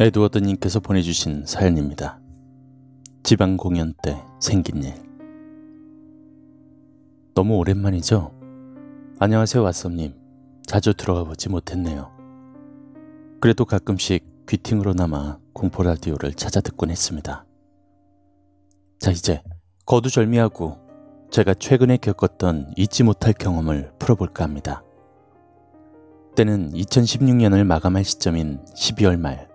에드워드님께서 보내주신 사연입니다. 지방 공연 때 생긴 일. 너무 오랜만이죠? 안녕하세요, 왓썸님. 자주 들어가 보지 못했네요. 그래도 가끔씩 귀팅으로나마 공포 라디오를 찾아 듣곤 했습니다. 자, 이제 거두절미하고 제가 최근에 겪었던 잊지 못할 경험을 풀어볼까 합니다. 때는 2016년을 마감할 시점인 12월 말,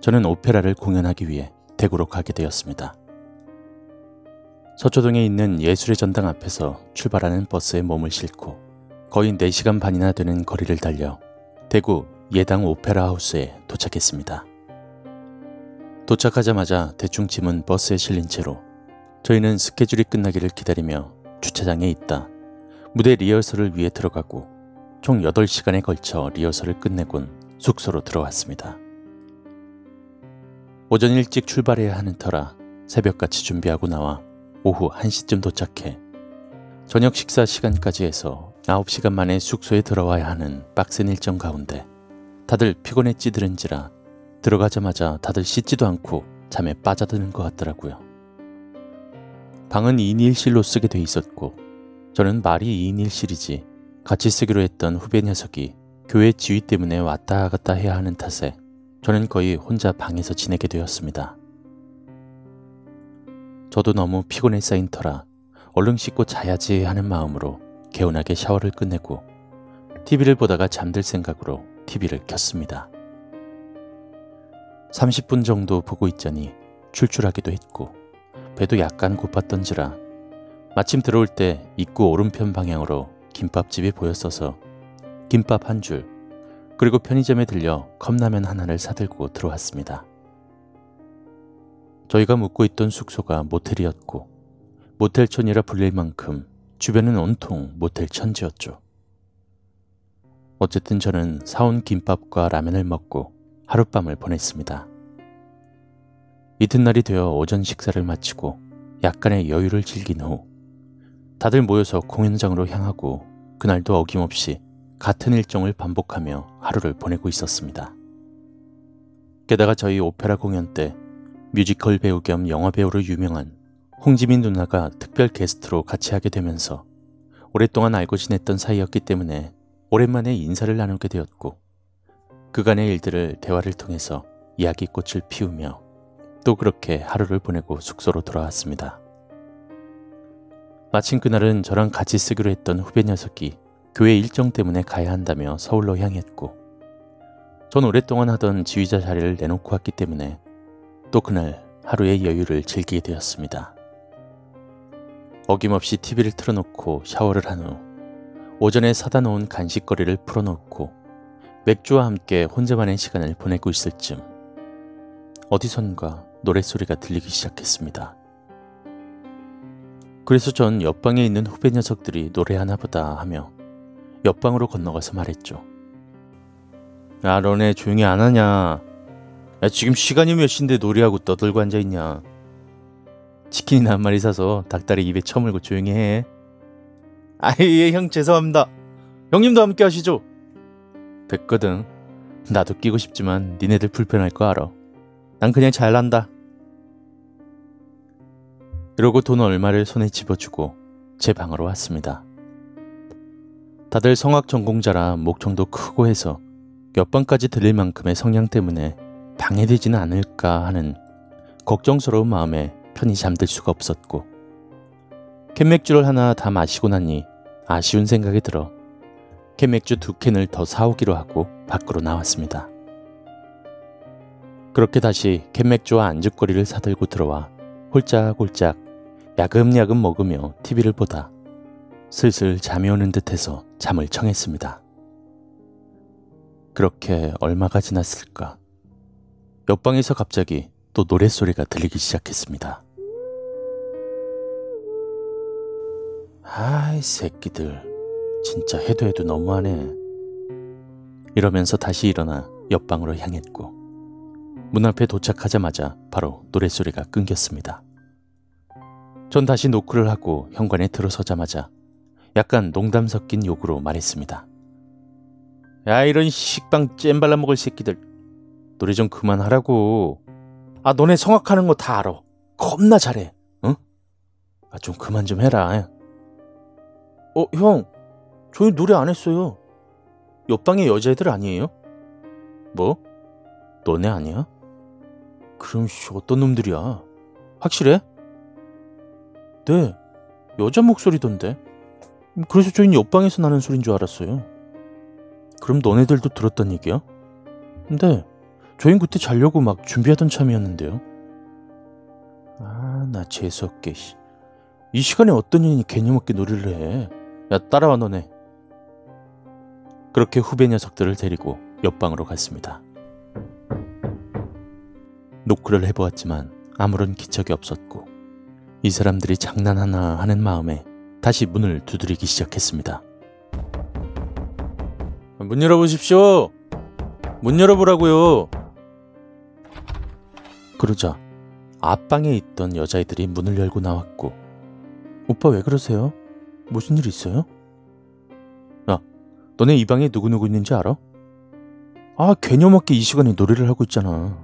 저는 오페라를 공연하기 위해 대구로 가게 되었습니다. 서초동에 있는 예술의 전당 앞에서 출발하는 버스에 몸을 싣고 거의 4시간 반이나 되는 거리를 달려 대구 예당 오페라 하우스에 도착했습니다. 도착하자마자 대충 짐은 버스에 실린 채로 저희는 스케줄이 끝나기를 기다리며 주차장에 있다 무대 리허설을 위해 들어가고 총 8시간에 걸쳐 리허설을 끝내곤 숙소로 들어왔습니다. 오전 일찍 출발해야 하는 터라 새벽같이 준비하고 나와 오후 1시쯤 도착해 저녁 식사 시간까지 해서 9시간 만에 숙소에 들어와야 하는 빡센 일정 가운데 다들 피곤해 찌들은지라 들어가자마자 다들 씻지도 않고 잠에 빠져드는 것 같더라고요. 방은 2인 1실로 쓰게 돼 있었고 저는 말이 2인 1실이지 같이 쓰기로 했던 후배 녀석이 교회 지휘 때문에 왔다 갔다 해야 하는 탓에 저는 거의 혼자 방에서 지내게 되었습니다. 저도 너무 피곤해 쌓인 터라 얼른 씻고 자야지 하는 마음으로 개운하게 샤워를 끝내고 TV를 보다가 잠들 생각으로 TV를 켰습니다. 30분 정도 보고 있자니 출출하기도 했고 배도 약간 고팠던지라 마침 들어올 때 입구 오른편 방향으로 김밥집이 보였어서 김밥 한 줄, 그리고 편의점에 들려 컵라면 하나를 사들고 들어왔습니다. 저희가 묵고 있던 숙소가 모텔이었고 모텔촌이라 불릴 만큼 주변은 온통 모텔 천지였죠. 어쨌든 저는 사온 김밥과 라면을 먹고 하룻밤을 보냈습니다. 이튿날이 되어 오전 식사를 마치고 약간의 여유를 즐긴 후 다들 모여서 공연장으로 향하고 그날도 어김없이 같은 일정을 반복하며 하루를 보내고 있었습니다. 게다가 저희 오페라 공연 때 뮤지컬 배우 겸 영화 배우로 유명한 홍지민 누나가 특별 게스트로 같이 하게 되면서 오랫동안 알고 지냈던 사이였기 때문에 오랜만에 인사를 나누게 되었고 그간의 일들을 대화를 통해서 이야기꽃을 피우며 또 그렇게 하루를 보내고 숙소로 돌아왔습니다. 마침 그날은 저랑 같이 쓰기로 했던 후배 녀석이 교회 일정 때문에 가야 한다며 서울로 향했고 전 오랫동안 하던 지휘자 자리를 내놓고 왔기 때문에 또 그날 하루의 여유를 즐기게 되었습니다. 어김없이 TV를 틀어놓고 샤워를 한 후 오전에 사다 놓은 간식거리를 풀어놓고 맥주와 함께 혼자만의 시간을 보내고 있을 즈음 어디선가 노랫소리가 들리기 시작했습니다. 그래서 전 옆방에 있는 후배 녀석들이 노래하나 보다 하며 옆방으로 건너가서 말했죠. 야 너네 조용히 안 하냐. 야 지금 시간이 몇 시인데 놀이하고 떠들고 앉아있냐. 치킨이나 한 마리 사서 닭다리 입에 처물고 조용히 해. 아예 형 죄송합니다. 형님도 함께 하시죠. 됐거든. 나도 끼고 싶지만 니네들 불편할 거 알아. 난 그냥 잘난다. 이러고 돈 얼마를 손에 집어주고 제 방으로 왔습니다. 다들 성악 전공자라 목청도 크고 해서 옆방까지 들릴 만큼의 성량 때문에 방해되지는 않을까 하는 걱정스러운 마음에 편히 잠들 수가 없었고 캔맥주를 하나 다 마시고 나니 아쉬운 생각이 들어 캔맥주 두 캔을 더 사오기로 하고 밖으로 나왔습니다. 그렇게 다시 캔맥주와 안주거리를 사들고 들어와 홀짝홀짝 야금야금 먹으며 TV를 보다 슬슬 잠이 오는 듯해서 잠을 청했습니다. 그렇게 얼마가 지났을까? 옆방에서 갑자기 또 노랫소리가 들리기 시작했습니다. 아이 새끼들 진짜 해도 해도 너무하네. 이러면서 다시 일어나 옆방으로 향했고 문 앞에 도착하자마자 바로 노랫소리가 끊겼습니다. 전 다시 노크를 하고 현관에 들어서자마자 약간 농담 섞인 욕으로 말했습니다. 야 이런 식빵 잼 발라 먹을 새끼들 노래 좀 그만하라고. 아, 너네 성악하는 거 다 알아. 겁나 잘해. 응? 아, 좀 그만 좀 해라. 어, 형. 저희 노래 안 했어요. 옆방에 여자애들 아니에요? 뭐? 너네 아니야? 그럼 씨, 어떤 놈들이야? 확실해? 네. 여자 목소리던데. 그래서 저희는 옆방에서 나는 소린 줄 알았어요. 그럼 너네들도 들었단 얘기야? 근데 저흰 그때 자려고 막 준비하던 참이었는데요. 아, 나 재수없게. 이 시간에 어떤 년이 개념 없게 놀이를 해. 야, 따라와 너네. 그렇게 후배 녀석들을 데리고 옆방으로 갔습니다. 노크를 해보았지만 아무런 기척이 없었고 이 사람들이 장난하나 하는 마음에 다시 문을 두드리기 시작했습니다. 문 열어보십시오. 문 열어보라고요. 그러자 앞방에 있던 여자애들이 문을 열고 나왔고 오빠 왜 그러세요? 무슨 일 있어요? 야, 너네 이 방에 누구누구 있는지 알아? 아, 개념 없게 이 시간에 노래를 하고 있잖아.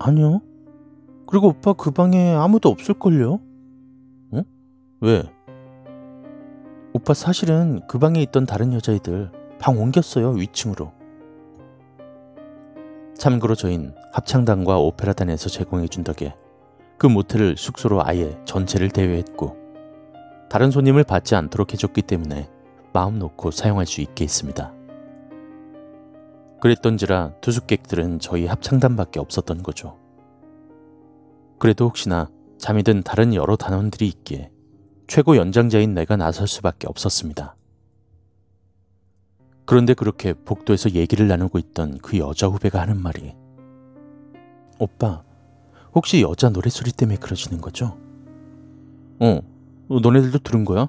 아니요. 그리고 오빠 그 방에 아무도 없을걸요? 어? 왜? 오빠 사실은 그 방에 있던 다른 여자애들 방 옮겼어요, 위층으로. 참고로 저흰 합창단과 오페라단에서 제공해준 덕에 그 모텔을 숙소로 아예 전체를 대여했고 다른 손님을 받지 않도록 해줬기 때문에 마음 놓고 사용할 수 있게 했습니다. 그랬던지라 투숙객들은 저희 합창단밖에 없었던 거죠. 그래도 혹시나 잠이 든 다른 여러 단원들이 있기에 최고 연장자인 내가 나설 수밖에 없었습니다. 그런데 그렇게 복도에서 얘기를 나누고 있던 그 여자 후배가 하는 말이 오빠, 혹시 여자 노래소리 때문에 그러시는 거죠? 어, 너네들도 들은 거야?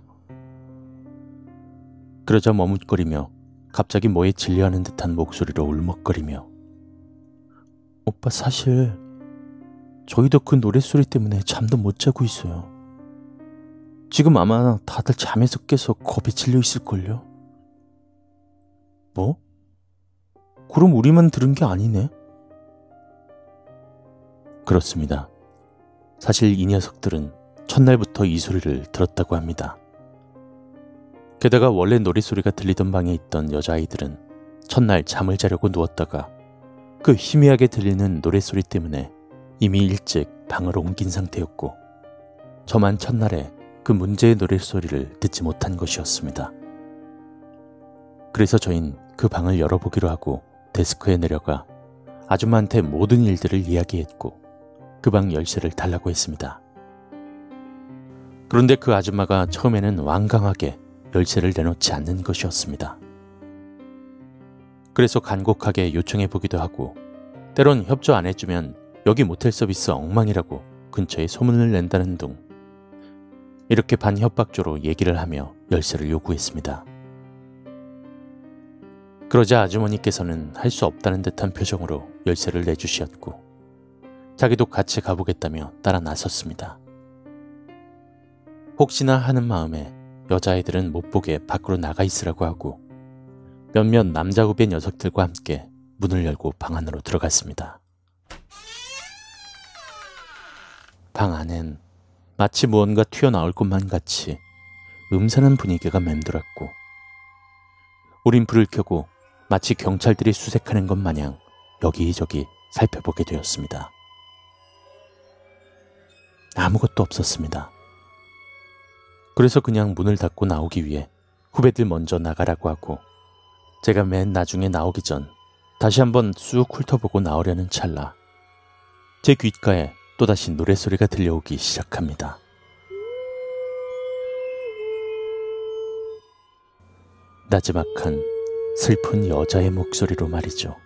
그러자 머뭇거리며 갑자기 뭐에 질려하는 듯한 목소리로 울먹거리며 오빠 사실 저희도 그 노래소리 때문에 잠도 못 자고 있어요. 지금 아마 다들 잠에서 깨서 겁에 질려 있을걸요? 뭐? 그럼 우리만 들은 게 아니네? 그렇습니다. 사실 이 녀석들은 첫날부터 이 소리를 들었다고 합니다. 게다가 원래 노랫소리가 들리던 방에 있던 여자아이들은 첫날 잠을 자려고 누웠다가 그 희미하게 들리는 노랫소리 때문에 이미 일찍 방을 옮긴 상태였고 저만 첫날에 그 문제의 노랫소리를 듣지 못한 것이었습니다. 그래서 저흰 그 방을 열어보기로 하고 데스크에 내려가 아줌마한테 모든 일들을 이야기했고 그 방 열쇠를 달라고 했습니다. 그런데 그 아줌마가 처음에는 완강하게 열쇠를 내놓지 않는 것이었습니다. 그래서 간곡하게 요청해 보기도 하고 때론 협조 안 해주면 여기 모텔 서비스 엉망이라고 근처에 소문을 낸다는 둥 이렇게 반협박조로 얘기를 하며 열쇠를 요구했습니다. 그러자 아주머니께서는 할 수 없다는 듯한 표정으로 열쇠를 내주시었고 자기도 같이 가보겠다며 따라 나섰습니다. 혹시나 하는 마음에 여자애들은 못 보게 밖으로 나가 있으라고 하고 몇몇 남자 후배 녀석들과 함께 문을 열고 방 안으로 들어갔습니다. 방 안엔 마치 무언가 튀어나올 것만 같이 음산한 분위기가 맴돌았고 우린 불을 켜고 마치 경찰들이 수색하는 것 마냥 여기저기 살펴보게 되었습니다. 아무것도 없었습니다. 그래서 그냥 문을 닫고 나오기 위해 후배들 먼저 나가라고 하고 제가 맨 나중에 나오기 전 다시 한번 쑥 훑어보고 나오려는 찰나 제 귓가에 또다시 노래소리가 들려오기 시작합니다. 나지막한 슬픈 여자의 목소리로 말이죠.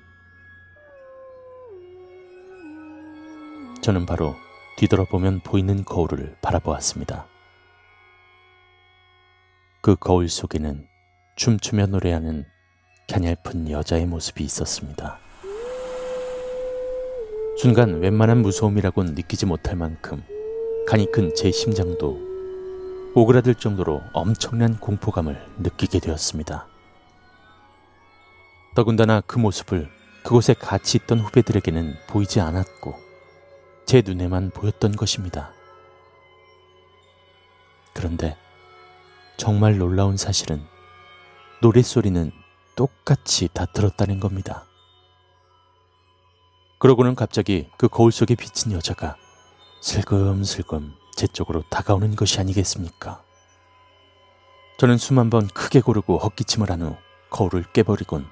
저는 바로 뒤돌아보면 보이는 거울을 바라보았습니다. 그 거울 속에는 춤추며 노래하는 갸냘픈 여자의 모습이 있었습니다. 순간 웬만한 무서움이라곤 느끼지 못할 만큼 간이 큰 제 심장도 오그라들 정도로 엄청난 공포감을 느끼게 되었습니다. 더군다나 그 모습을 그곳에 같이 있던 후배들에게는 보이지 않았고 제 눈에만 보였던 것입니다. 그런데 정말 놀라운 사실은 노랫소리는 똑같이 다 들었다는 겁니다. 그러고는 갑자기 그 거울 속에 비친 여자가 슬금슬금 제 쪽으로 다가오는 것이 아니겠습니까? 저는 숨 한 번 크게 고르고 헛기침을 한 후 거울을 깨버리곤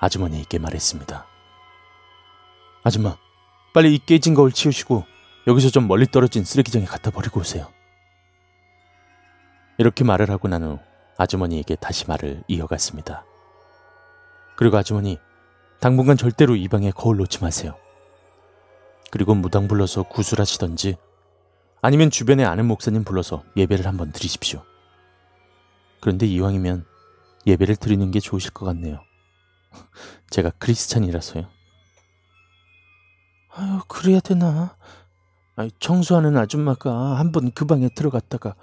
아주머니에게 말했습니다. 아줌마, 빨리 이 깨진 거울 치우시고 여기서 좀 멀리 떨어진 쓰레기장에 갖다 버리고 오세요. 이렇게 말을 하고 난 후 아주머니에게 다시 말을 이어갔습니다. 그리고 아주머니, 당분간 절대로 이 방에 거울 놓지 마세요. 그리고 무당 불러서 구술하시던지 아니면 주변에 아는 목사님 불러서 예배를 한번 드리십시오. 그런데 이왕이면 예배를 드리는 게 좋으실 것 같네요. 제가 크리스찬이라서요. 아유, 그래야 되나? 아니, 청소하는 아줌마가 한 번 그 방에 들어갔다가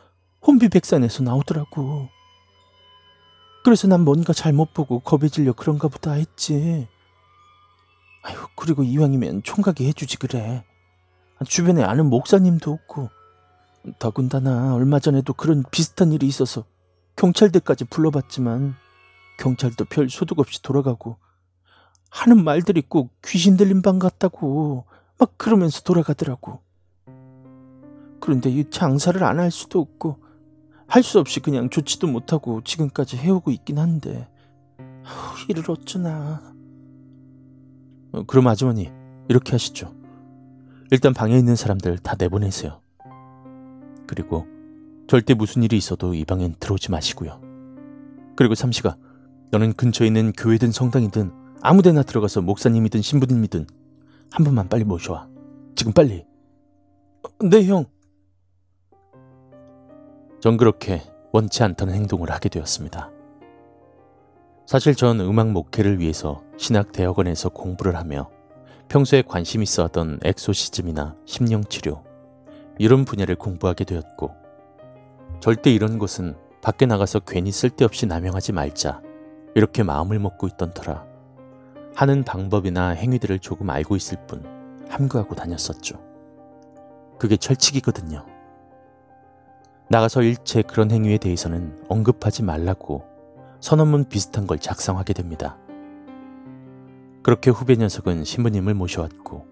혼비백산에서 나오더라고. 그래서 난 뭔가 잘못 보고 겁에 질려 그런가 보다 했지. 아유, 그리고 이왕이면 총각이 해주지 그래. 주변에 아는 목사님도 없고. 더군다나 얼마 전에도 그런 비슷한 일이 있어서 경찰들까지 불러봤지만 경찰도 별 소득 없이 돌아가고 하는 말들이 꼭 귀신 들린 방 같다고 막 그러면서 돌아가더라고. 그런데 이 장사를 안 할 수도 없고 할 수 없이 그냥 좋지도 못하고 지금까지 해오고 있긴 한데 이를 어쩌나. 어, 그럼 아주머니 이렇게 하시죠. 일단 방에 있는 사람들 다 내보내세요. 그리고 절대 무슨 일이 있어도 이 방엔 들어오지 마시고요. 그리고 삼시가 너는 근처에 있는 교회든 성당이든 아무데나 들어가서 목사님이든 신부님이든 한 번만 빨리 모셔와. 지금 빨리. 어, 네, 형. 전 그렇게 원치 않던 행동을 하게 되었습니다. 사실 전 음악 목회를 위해서 신학 대학원에서 공부를 하며 평소에 관심 있어 하던 엑소시즘이나 심령치료 이런 분야를 공부하게 되었고 절대 이런 것은 밖에 나가서 괜히 쓸데없이 남용하지 말자 이렇게 마음을 먹고 있던 터라 하는 방법이나 행위들을 조금 알고 있을 뿐 함구하고 다녔었죠. 그게 철칙이거든요. 나가서 일체 그런 행위에 대해서는 언급하지 말라고 선언문 비슷한 걸 작성하게 됩니다. 그렇게 후배 녀석은 신부님을 모셔왔고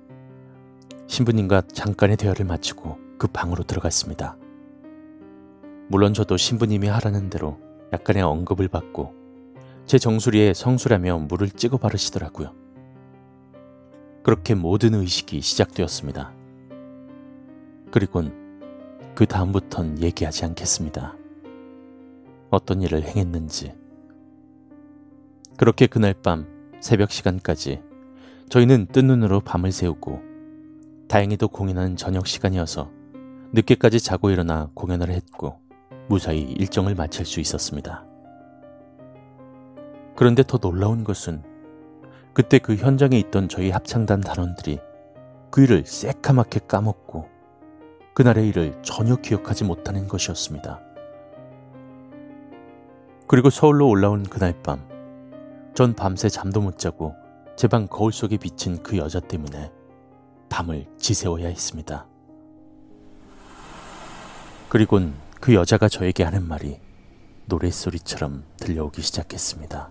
신부님과 잠깐의 대화를 마치고 그 방으로 들어갔습니다. 물론 저도 신부님이 하라는 대로 약간의 언급을 받고 제 정수리에 성수라며 물을 찍어 바르시더라고요. 그렇게 모든 의식이 시작되었습니다. 그리곤 그 다음부턴 얘기하지 않겠습니다. 어떤 일을 행했는지. 그렇게 그날 밤 새벽 시간까지 저희는 뜬 눈으로 밤을 새우고 다행히도 공연은 저녁 시간이어서 늦게까지 자고 일어나 공연을 했고 무사히 일정을 마칠 수 있었습니다. 그런데 더 놀라운 것은 그때 그 현장에 있던 저희 합창단 단원들이 그 일을 새카맣게 까먹고 그날의 일을 전혀 기억하지 못하는 것이었습니다. 그리고 서울로 올라온 그날 밤, 전 밤새 잠도 못 자고 제 방 거울 속에 비친 그 여자 때문에 밤을 지새워야 했습니다. 그리곤 그 여자가 저에게 하는 말이 노랫소리처럼 들려오기 시작했습니다.